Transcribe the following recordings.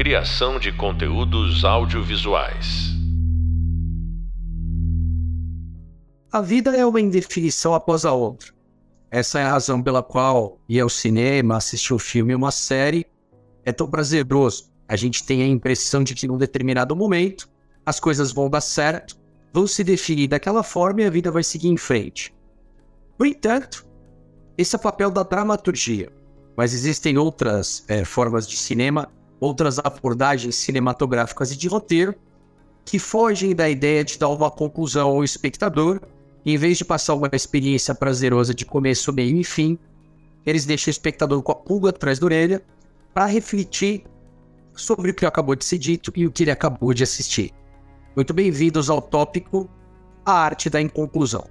Criação de conteúdos audiovisuais. A vida é uma indefinição após a outra. Essa é a razão pela qual ir ao cinema, assistir um filme uma série é tão prazeroso. A gente tem a impressão de que num determinado momento as coisas vão dar certo, vão se definir daquela forma e a vida vai seguir em frente. No entanto, esse é o papel da dramaturgia, mas existem outras é, formas de cinema, outras abordagens cinematográficas e de roteiro que fogem da ideia de dar uma conclusão ao espectador, em vez de passar uma experiência prazerosa de começo, meio e fim, eles deixam o espectador com a pulga atrás da orelha para refletir sobre o que acabou de ser dito e o que ele acabou de assistir. Muito bem-vindos ao tópico A Arte da Inconclusão.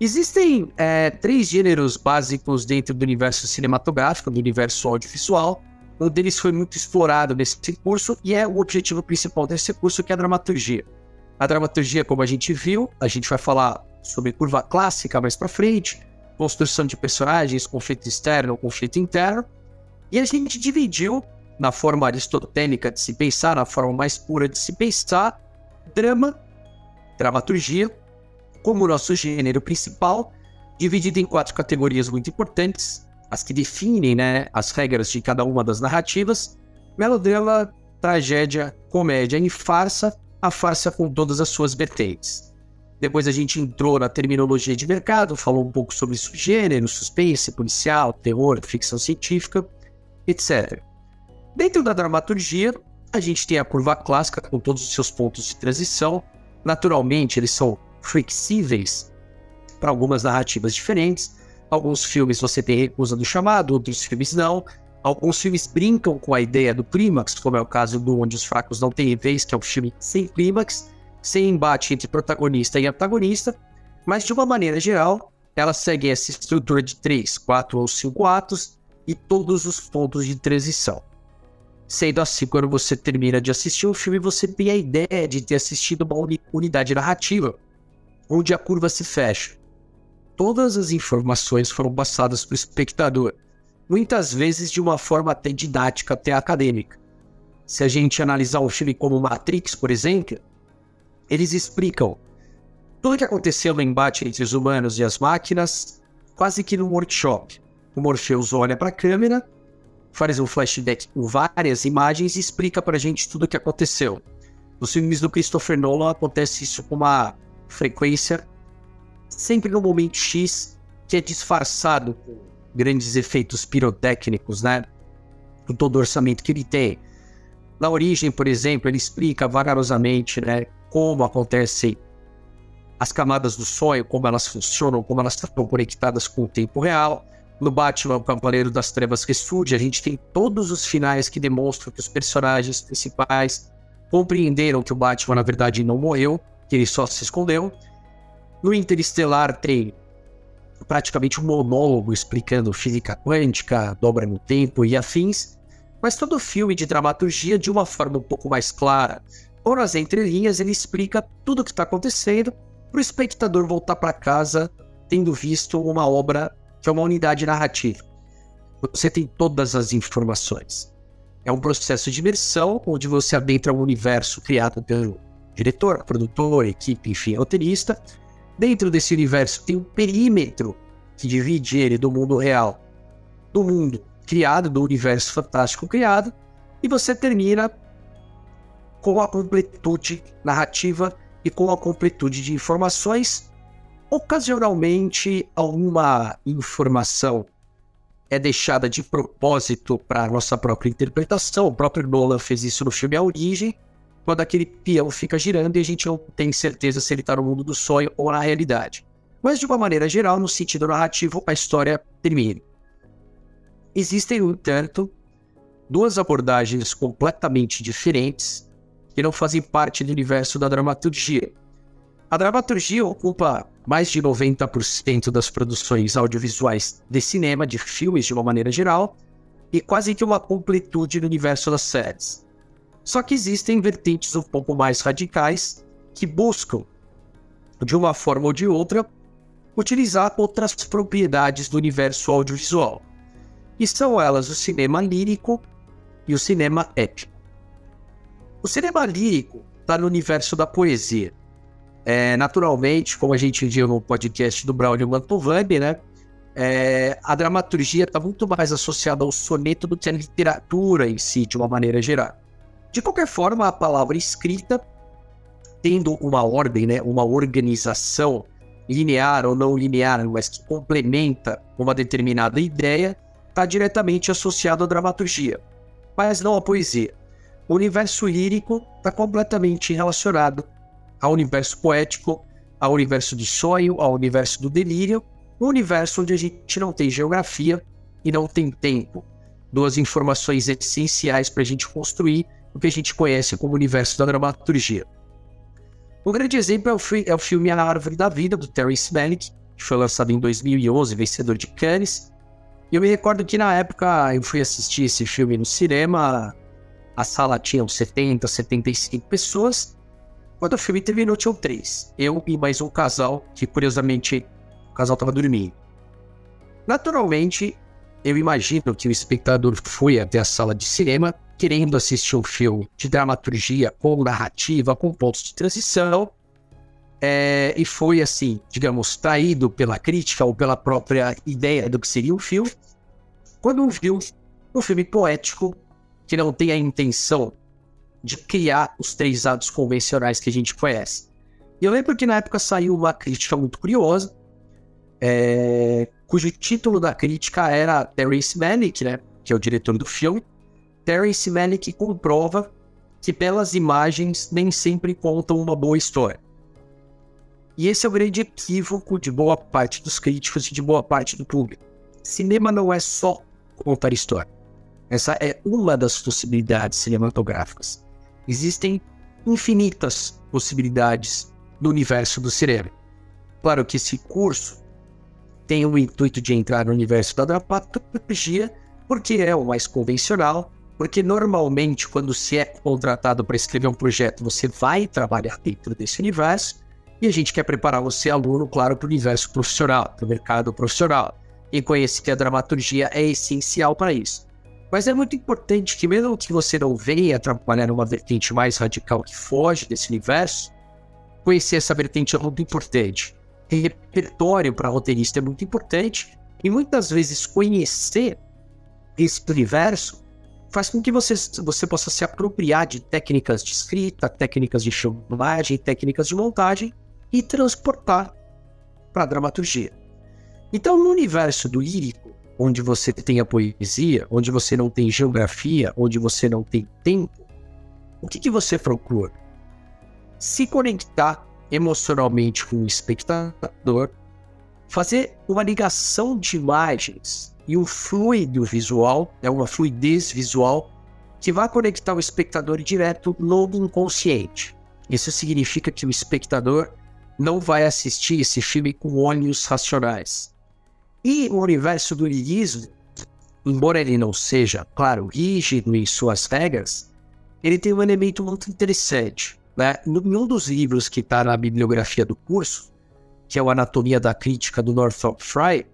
Existem é, três gêneros básicos dentro do universo cinematográfico, do universo audiovisual. Um deles foi muito explorado nesse curso e é o objetivo principal desse curso, que é a dramaturgia. A dramaturgia, como a gente viu, a gente vai falar sobre curva clássica mais para frente, construção de personagens, conflito externo, conflito interno, e a gente dividiu na forma aristotélica de se pensar, na forma mais pura de se pensar, drama, dramaturgia, como nosso gênero principal, dividido em quatro categorias muito importantes, as que definem né, as regras de cada uma das narrativas: melodrama, tragédia, comédia e farsa, a farsa com todas as suas vertentes. Depois a gente entrou na terminologia de mercado, falou um pouco sobre gênero, suspense, policial, terror, ficção científica, etc. Dentro da dramaturgia, a gente tem a curva clássica com todos os seus pontos de transição. Naturalmente, eles são flexíveis para algumas narrativas diferentes. Alguns filmes você tem recusa do chamado, outros filmes não. Alguns filmes brincam com a ideia do clímax, como é o caso do Onde os Fracos Não Têm Vez, que é um filme sem clímax, sem embate entre protagonista e antagonista, mas de uma maneira geral, ela segue essa estrutura de três, quatro ou cinco atos e todos os pontos de transição. Sendo assim, quando você termina de assistir o filme, você tem a ideia de ter assistido uma unidade narrativa, onde a curva se fecha. Todas as informações foram passadas para o espectador, muitas vezes de uma forma até didática, até acadêmica. Se a gente analisar um filme como Matrix, por exemplo, eles explicam tudo o que aconteceu no embate entre os humanos e as máquinas, quase que num workshop. O Morpheus olha para a câmera faz um flashback com várias imagens e explica pra gente tudo o que aconteceu. Nos filmes do Christopher Nolan acontece isso com uma frequência sempre no momento X que é disfarçado com grandes efeitos pirotécnicos, né? Com todo o orçamento que ele tem. Na origem, por exemplo, ele explica vagarosamente, né, como acontecem as camadas do sonho, como elas funcionam, como elas estão conectadas com o tempo real. No Batman, o Cavaleiro das Trevas Ressurge, a gente tem todos os finais que demonstram que os personagens principais compreenderam que o Batman, na verdade, não morreu, que ele só se escondeu. No Interestelar tem praticamente um monólogo explicando física quântica, dobra no tempo e afins, mas todo filme de dramaturgia, de uma forma um pouco mais clara, ou nas entrelinhas, ele explica tudo o que está acontecendo para o espectador voltar para casa tendo visto uma obra que é uma unidade narrativa. Você tem todas as informações. É um processo de imersão onde você adentra um universo criado pelo diretor, produtor, equipe, enfim, roteirista. Dentro desse universo tem um perímetro que divide ele do mundo real, do mundo criado, do universo fantástico criado, e você termina com a completude narrativa e com a completude de informações Ocasionalmente, alguma informação é deixada de propósito para a nossa própria interpretação. O próprio Nolan fez isso no filme A Origem, quando aquele peão fica girando e a gente não tem certeza se ele está no mundo do sonho ou na realidade. Mas, de uma maneira geral, no sentido narrativo, a história termina. Existem, no entanto, duas abordagens completamente diferentes que não fazem parte do universo da dramaturgia. A dramaturgia ocupa mais de 90% das produções audiovisuais de cinema, de filmes de uma maneira geral, e quase que uma completude no universo das séries. Só que existem vertentes um pouco mais radicais que buscam, de uma forma ou de outra, utilizar outras propriedades do universo audiovisual. E são elas o cinema lírico e o cinema épico. O cinema lírico está no universo da poesia. É, naturalmente, como a gente viu no podcast do Braulio Mantovani, né? É, a dramaturgia está muito mais associada ao soneto do que à literatura em si, de uma maneira geral. De qualquer forma, a palavra escrita, tendo uma ordem, né, uma organização linear ou não linear, mas que complementa uma determinada ideia, está diretamente associado à dramaturgia, mas não à poesia. O universo lírico está completamente relacionado ao universo poético, ao universo do sonho, ao universo do delírio, um universo onde a gente não tem geografia e não tem tempo. Duas informações essenciais para a gente construir o que a gente conhece como universo da dramaturgia. Um grande exemplo é o, é o filme A Árvore da Vida, do Terence Malick, que foi lançado em 2011, vencedor de Cannes. E eu me recordo que na época eu fui assistir esse filme no cinema, a sala tinha uns 70, 75 pessoas. Quando o filme terminou, tinham três. Eu e mais um casal, que curiosamente o casal estava dormindo. Naturalmente, eu imagino que o espectador foi até a sala de cinema querendo assistir um filme de dramaturgia, com narrativa, com pontos de transição, é, e foi assim, digamos, traído pela crítica ou pela própria ideia do que seria um filme, quando viu um filme poético que não tem a intenção de criar os três atos convencionais que a gente conhece. E eu lembro que na época saiu uma crítica muito curiosa, é, cujo título da crítica era Terence Malick, né, que é o diretor do filme, Terence Malick comprova que belas imagens nem sempre contam uma boa história. E esse é o grande equívoco de boa parte dos críticos e de boa parte do público. Cinema não é só contar história. Essa é uma das possibilidades cinematográficas. Existem infinitas possibilidades no universo do cinema. Claro que esse curso tem o intuito de entrar no universo da dramaturgia, porque é o mais convencional porque normalmente, quando se é contratado para escrever um projeto, você vai trabalhar dentro desse universo e a gente quer preparar você, aluno, claro, para o universo profissional, para o mercado profissional. E conhecer a dramaturgia é essencial para isso. Mas é muito importante que, mesmo que você não venha trabalhar numa vertente mais radical que foge desse universo, conhecer essa vertente é muito importante. Repertório para roteirista é muito importante e muitas vezes conhecer esse universo faz com que você, você possa se apropriar de técnicas de escrita, técnicas de filmagem, técnicas de montagem e transportar para a dramaturgia. Então, no universo do lírico, onde você tem a poesia, onde você não tem geografia, onde você não tem tempo, o que, que você procura? Se conectar emocionalmente com o espectador, fazer uma ligação de imagens e um fluido visual, é uma fluidez visual que vai conectar o espectador direto no inconsciente. Isso significa que o espectador não vai assistir esse filme com olhos racionais. E o universo do lirismo, embora ele não seja, claro, rígido em suas regras, ele tem um elemento muito interessante. Né? Em um dos livros que está na bibliografia do curso, que é o Anatomia da Crítica do Northrop Frye,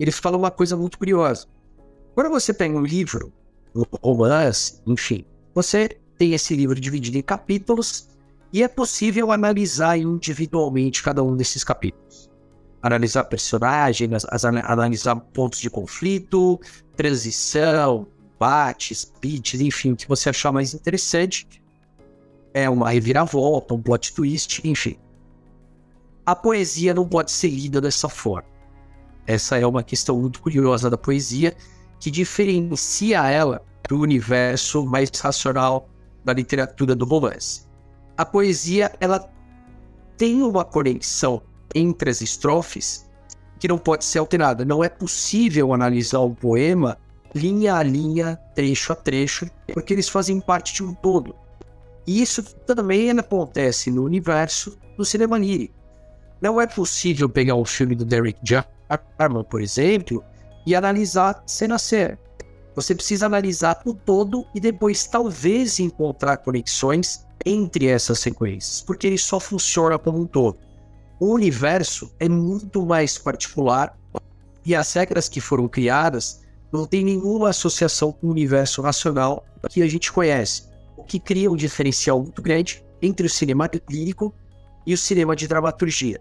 eles falam uma coisa muito curiosa. Quando você pega um livro, um romance, enfim, você tem esse livro dividido em capítulos e é possível analisar individualmente cada um desses capítulos. Analisar personagens, analisar pontos de conflito, transição, bates, beats, enfim, o que você achar mais interessante. É uma reviravolta, um plot twist, enfim. A poesia não pode ser lida dessa forma. Essa é uma questão muito curiosa da poesia que diferencia ela do universo mais racional da literatura do romance. A poesia ela tem uma conexão entre as estrofes que não pode ser alterada. Não é possível analisar um poema linha a linha, trecho a trecho, porque eles fazem parte de um todo. E isso também acontece no universo do cinema lírico. Não é possível pegar um filme do Derek Jarman, por exemplo, e analisar cena a cena. Você precisa analisar o todo e depois talvez encontrar conexões entre essas sequências, porque ele só funciona como um todo. O universo é muito mais particular e as regras que foram criadas não tem nenhuma associação com o universo racional que a gente conhece, o que cria um diferencial muito grande entre o cinema lírico e o cinema de dramaturgia.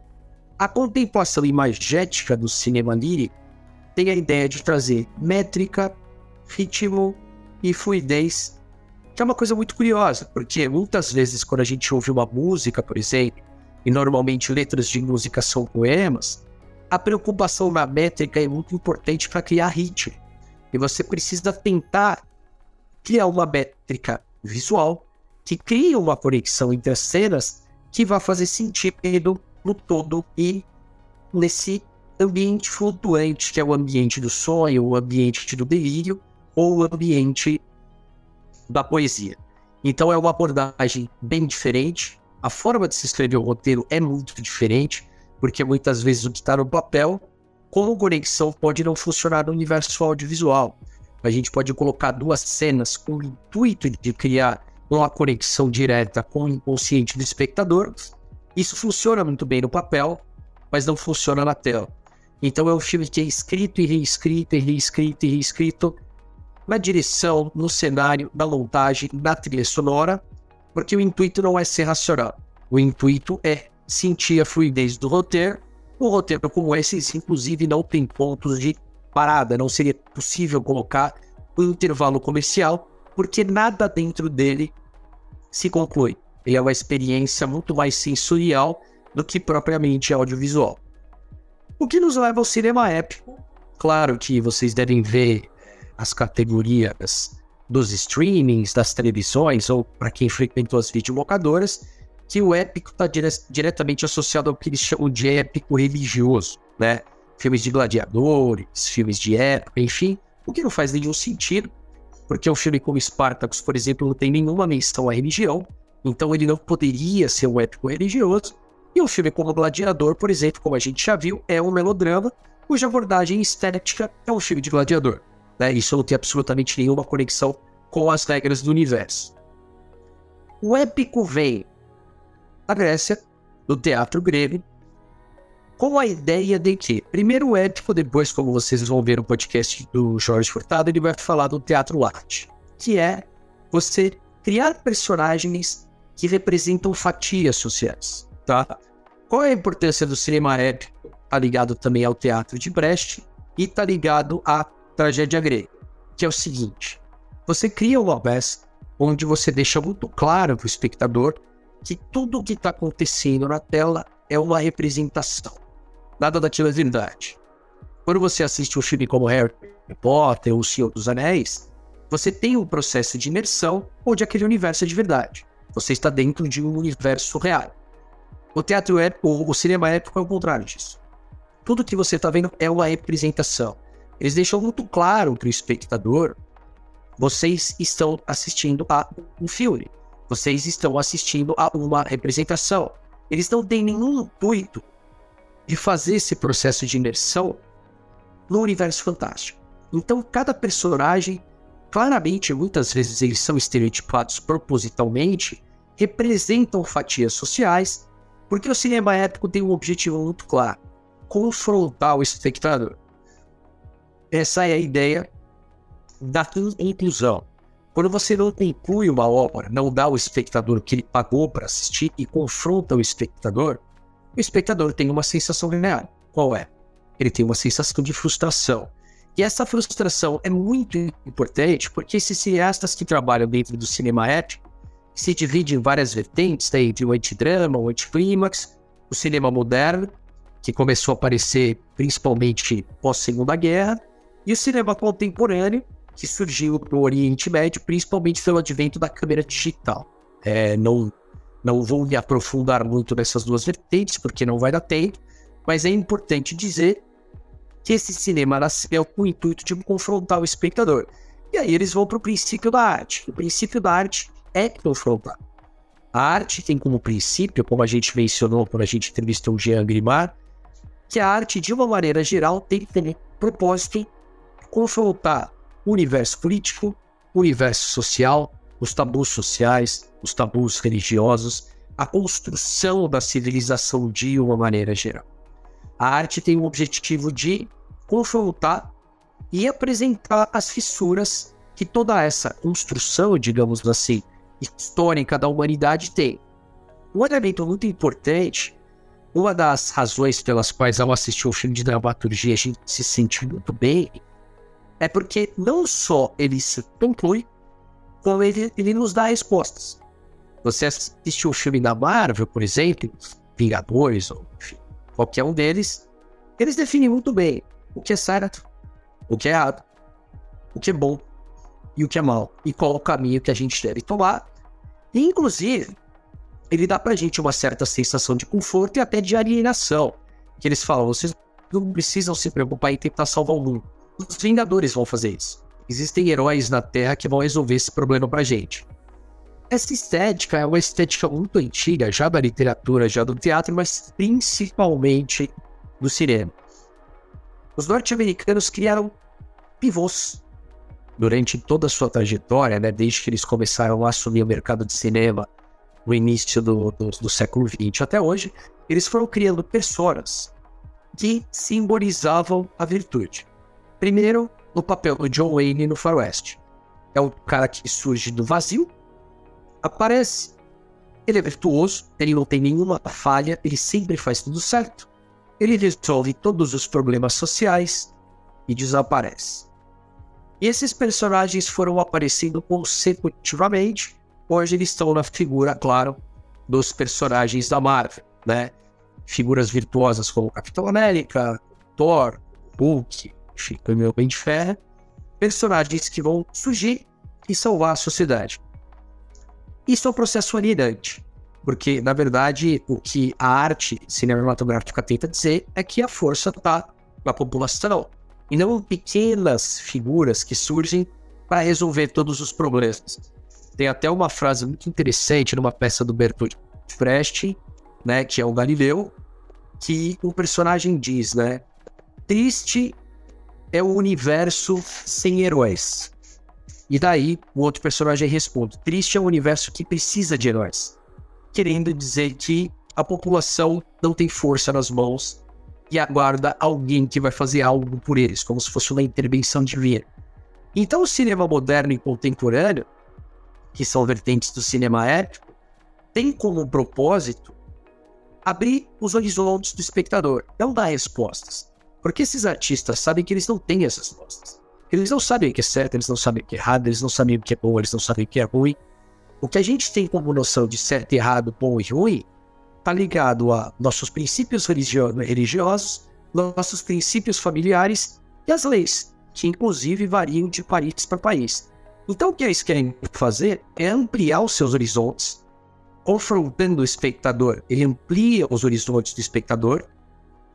A contemplação imagética do cinema lírico tem a ideia de trazer métrica, ritmo e fluidez, que é uma coisa muito curiosa, porque muitas vezes quando a gente ouve uma música, por exemplo, e normalmente letras de música são poemas, a preocupação na métrica é muito importante para criar ritmo. E você precisa tentar criar uma métrica visual que crie uma conexão entre as cenas que vai fazer sentido no todo e nesse ambiente flutuante, que é o ambiente do sonho, o ambiente do delírio ou o ambiente da poesia. Então é uma abordagem bem diferente. A forma de se escrever o roteiro é muito diferente, porque muitas vezes o que está no papel, como conexão, pode não funcionar no universo audiovisual. A gente pode colocar duas cenas com o intuito de criar uma conexão direta com o inconsciente do espectador. Isso funciona muito bem no papel, mas não funciona na tela. Então é um filme que é escrito e reescrito e reescrito e reescrito na direção, no cenário, na montagem, na trilha sonora, porque o intuito não é ser racional. O intuito é sentir a fluidez do roteiro. Um roteiro como esse, inclusive, não tem pontos de parada, não seria possível colocar um intervalo comercial, porque nada dentro dele se conclui. Ele é uma experiência muito mais sensorial do que propriamente audiovisual. O que nos leva ao cinema épico. Claro que vocês devem ver as categorias dos streamings, das televisões, ou para quem frequentou as videolocadoras, que o épico está dire diretamente associado ao que eles chamam de épico religioso, né? Filmes de gladiadores, filmes de época, enfim, o que não faz nenhum sentido, porque um filme como Spartacus, por exemplo, não tem nenhuma menção à religião, então ele não poderia ser um épico religioso, e um filme como Gladiador, por exemplo, como a gente já viu, é um melodrama cuja abordagem estética é um filme de gladiador. Né? Isso não tem absolutamente nenhuma conexão com as regras do universo. O épico vem da Grécia, do teatro grego, com a ideia de que, primeiro o épico, depois, como vocês vão ver no podcast do Jorge Furtado, ele vai falar do teatro arte, que é você criar personagens que representam fatias sociais tá? Qual é a importância do cinema épico? Tá ligado também ao teatro de Brecht e tá ligado à tragédia grega, que é o seguinte: você cria uma peça onde você deixa muito claro para o espectador que tudo o que está acontecendo na tela é uma representação. Nada é verdade. Quando você assiste um filme como Harry Potter ou O Senhor dos Anéis, você tem um processo de imersão onde aquele universo é de verdade. Você está dentro de um universo real. O teatro épico, o cinema épico é o contrário disso. Tudo que você está vendo é uma representação. Eles deixam muito claro para o espectador: vocês estão assistindo a um filme, vocês estão assistindo a uma representação. Eles não têm nenhum intuito de fazer esse processo de imersão no universo fantástico. Então, cada personagem, claramente, muitas vezes eles são estereotipados propositalmente, representam fatias sociais porque o cinema épico tem um objetivo muito claro: confrontar o espectador. Essa é a ideia da inclusão. Quando você não inclui uma obra, não dá ao espectador o que ele pagou para assistir e confronta o espectador, o espectador tem uma sensação real. Qual é? Ele tem uma sensação de frustração. E essa frustração é muito importante porque esses cineastas que trabalham dentro do cinema épico, se divide em várias vertentes, tem entre o antidrama, o anticlímax, o cinema moderno, que começou a aparecer principalmente pós-segunda guerra, e o cinema contemporâneo, que surgiu no Oriente Médio, principalmente pelo advento da câmera digital. É, não, não vou me aprofundar muito nessas duas vertentes, porque não vai dar tempo, mas é importante dizer que esse cinema nasceu com o intuito de confrontar o espectador. E aí eles vão para o princípio da arte. O princípio da arte é confrontar. A arte tem como princípio, como a gente mencionou quando a gente entrevistou o Jean Grimard, que a arte, de uma maneira geral, tem que ter propósito confrontar o universo político, o universo social, os tabus sociais, os tabus religiosos, a construção da civilização de uma maneira geral. A arte tem o objetivo de confrontar e apresentar as fissuras que toda essa construção, digamos assim, histórica da humanidade tem. Um elemento muito importante, uma das razões pelas quais ao assistir o filme de dramaturgia a gente se sente muito bem, é porque não só ele se conclui, como ele, ele nos dá respostas. Você assistiu o filme da Marvel, por exemplo, Vingadores, ou enfim, qualquer um deles, eles definem muito bem o que é certo, o que é errado, o que é bom e o que é mal, e qual é o caminho que a gente deve tomar. E, inclusive, ele dá pra gente uma certa sensação de conforto e até de alienação. Que eles falam, vocês não precisam se preocupar em tentar salvar o mundo. Os Vingadores vão fazer isso. Existem heróis na Terra que vão resolver esse problema pra gente. Essa estética é uma estética muito antiga, já da literatura, já do teatro, mas principalmente do cinema. Os norte-americanos criaram pivôs durante toda a sua trajetória, né, desde que eles começaram a assumir o mercado de cinema no início do, do, do século XX até hoje, eles foram criando personas que simbolizavam a virtude. Primeiro, no papel do John Wayne no Faroeste. É um cara que surge do vazio, aparece, ele é virtuoso, ele não tem nenhuma falha, ele sempre faz tudo certo. Ele resolve todos os problemas sociais e desaparece. E esses personagens foram aparecendo consecutivamente. Hoje eles estão na figura, claro, dos personagens da Marvel, né? Figuras virtuosas como Capitão América, Thor, Hulk, Chico e meu bem de ferro. Personagens que vão surgir e salvar a sociedade. Isso é um processo alienante. Porque, na verdade, o que a arte cinematográfica tenta dizer é que a força está na população. E não pequenas figuras que surgem para resolver todos os problemas. Tem até uma frase muito interessante numa peça do Bertolt Brecht, né, que é o Galileu, que o personagem diz, né? Triste é o universo sem heróis. E daí o outro personagem responde: Triste é o universo que precisa de heróis querendo dizer que a população não tem força nas mãos e aguarda alguém que vai fazer algo por eles, como se fosse uma intervenção divina. Então, o cinema moderno e contemporâneo, que são vertentes do cinema épico, tem como propósito abrir os horizontes do espectador, não dar respostas. Porque esses artistas sabem que eles não têm essas respostas. Eles não sabem o que é certo, eles não sabem o que é errado, eles não sabem o que é bom, eles não sabem o que é ruim. O que a gente tem como noção de certo errado, bom e ruim, está ligado a nossos princípios religio religiosos, nossos princípios familiares e as leis, que inclusive variam de país para país. Então, o que eles querem fazer é ampliar os seus horizontes, confrontando o espectador. Ele amplia os horizontes do espectador,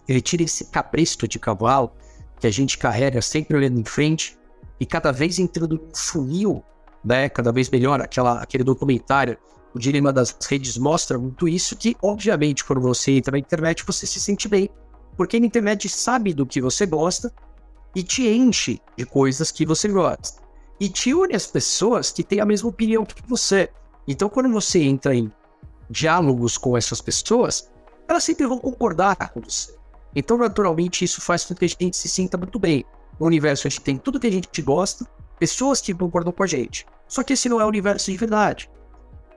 ele tira esse capresto de cavalo que a gente carrega sempre olhando em frente e cada vez entrando num funil né, cada vez melhor. Aquela, aquele documentário, O Dilema das Redes, mostra muito isso, que obviamente quando você entra na internet, você se sente bem. Porque a internet sabe do que você gosta e te enche de coisas que você gosta. E te une as pessoas que têm a mesma opinião que você. Então, quando você entra em diálogos com essas pessoas, elas sempre vão concordar com você. Então, naturalmente, isso faz com que a gente se sinta muito bem. No universo, a gente tem tudo que a gente gosta, pessoas que concordam com a gente. Só que esse não é o universo de verdade.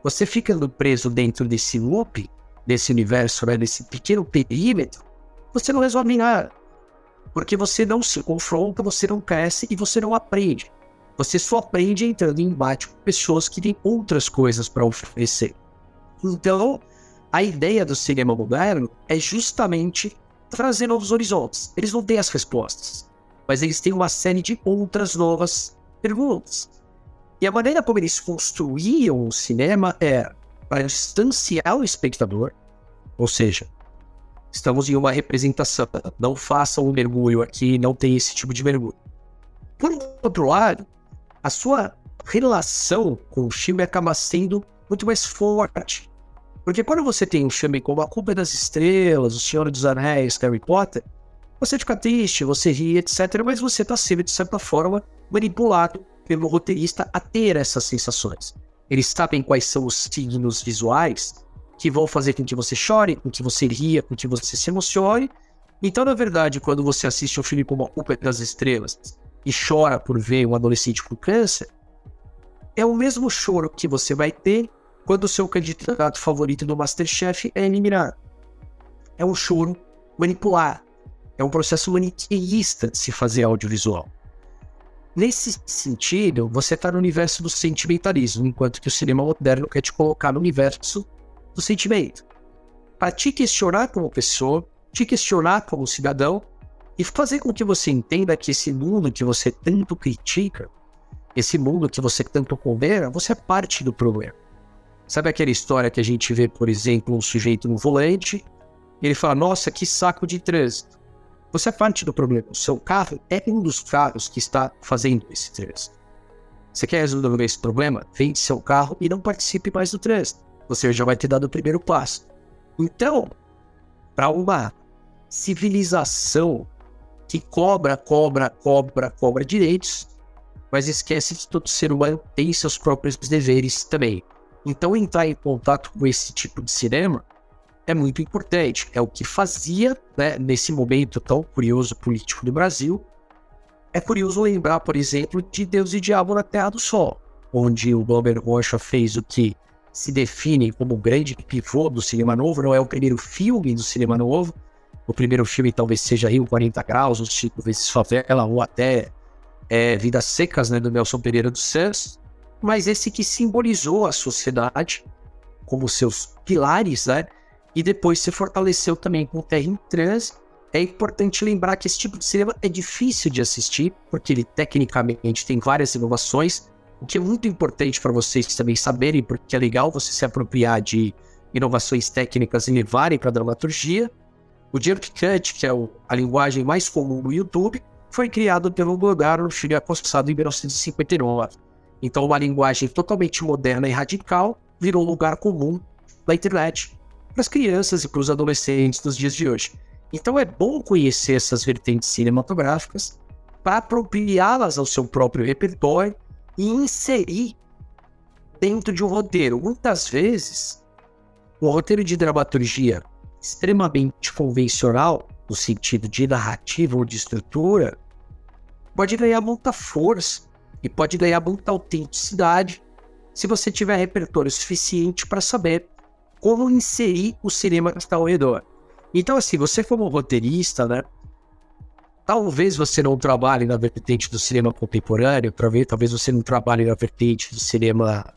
Você ficando preso dentro desse loop, desse universo, né, desse pequeno perímetro, você não resolve nada. Porque você não se confronta, você não cresce e você não aprende. Você só aprende entrando em embate com pessoas que têm outras coisas para oferecer. Então, a ideia do cinema moderno é justamente trazer novos horizontes. Eles não têm as respostas, mas eles têm uma série de outras novas perguntas. E a maneira como eles construíam o cinema é para distanciar o espectador, ou seja, estamos em uma representação, não façam um mergulho aqui, não tem esse tipo de mergulho. Por outro lado, a sua relação com o filme acaba sendo muito mais forte. Porque quando você tem um filme como A Culpa das Estrelas, O Senhor dos Anéis, Harry Potter, você fica triste, você ri, etc. Mas você está sendo, de certa forma, manipulado pelo roteirista a ter essas sensações. Eles sabem quais são os signos visuais que vão fazer com que você chore, com que você ria, com que você se emocione. Então, na verdade, quando você assiste um filme como A Culpa das Estrelas, e chora por ver um adolescente com câncer, é o mesmo choro que você vai ter quando o seu candidato favorito do Masterchef é eliminado. É um choro manipular. É um processo maniqueísta de se fazer audiovisual. Nesse sentido, você está no universo do sentimentalismo, enquanto que o cinema moderno quer te colocar no universo do sentimento. Para te questionar como pessoa, te questionar como cidadão e fazer com que você entenda que esse mundo que você tanto critica, esse mundo que você tanto condena, você é parte do problema. Sabe aquela história que a gente vê, por exemplo, um sujeito no volante ele fala: Nossa, que saco de trânsito. Você é parte do problema. O seu carro é um dos carros que está fazendo esse trânsito. Você quer resolver esse problema? Vende seu carro e não participe mais do trânsito. Você já vai ter dado o primeiro passo. Então, para uma civilização que cobra, cobra, cobra, cobra direitos, mas esquece que todo ser humano tem seus próprios deveres também. Então, entrar em contato com esse tipo de cinema é muito importante. É o que fazia, né, nesse momento tão curioso político do Brasil. É curioso lembrar, por exemplo, de Deus e Diabo na Terra do Sol, onde o Glauber Rocha fez o que se define como o grande pivô do cinema novo. Não é o primeiro filme do cinema novo. O primeiro filme talvez seja Rio 40 Graus, ou Cinco Vezes Favela, ou até é, Vidas Secas, né, do Nelson Pereira dos Santos. Mas esse que simbolizou a sociedade como seus pilares, né? e depois se fortaleceu também com Terra em Trans. É importante lembrar que esse tipo de cinema é difícil de assistir, porque ele tecnicamente tem várias inovações, o que é muito importante para vocês também saberem, porque é legal você se apropriar de inovações técnicas e levarem para a dramaturgia. O Jump Cut, que é o, a linguagem mais comum no YouTube, foi criado pelo Godard no filme Acostado em 1959. Então, uma linguagem totalmente moderna e radical virou lugar comum da internet para as crianças e para os adolescentes dos dias de hoje. Então é bom conhecer essas vertentes cinematográficas para apropriá-las ao seu próprio repertório e inserir dentro de um roteiro. Muitas vezes, um roteiro de dramaturgia extremamente convencional, no sentido de narrativa ou de estrutura, pode ganhar muita força e pode ganhar muita autenticidade se você tiver repertório suficiente para saber como inserir o cinema que está ao redor. Então, assim, você como roteirista, né? Talvez você não trabalhe na vertente do cinema contemporâneo, talvez você não trabalhe na vertente do cinema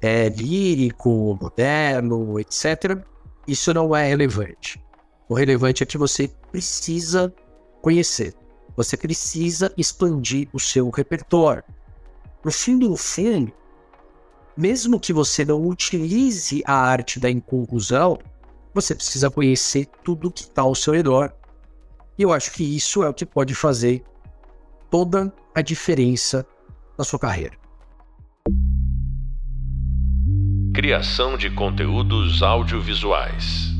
é, lírico, moderno, etc. Isso não é relevante. O relevante é que você precisa conhecer. Você precisa expandir o seu repertório. No fim do filme, mesmo que você não utilize a arte da inconclusão, você precisa conhecer tudo que está ao seu redor. E eu acho que isso é o que pode fazer toda a diferença na sua carreira. Criação de conteúdos audiovisuais.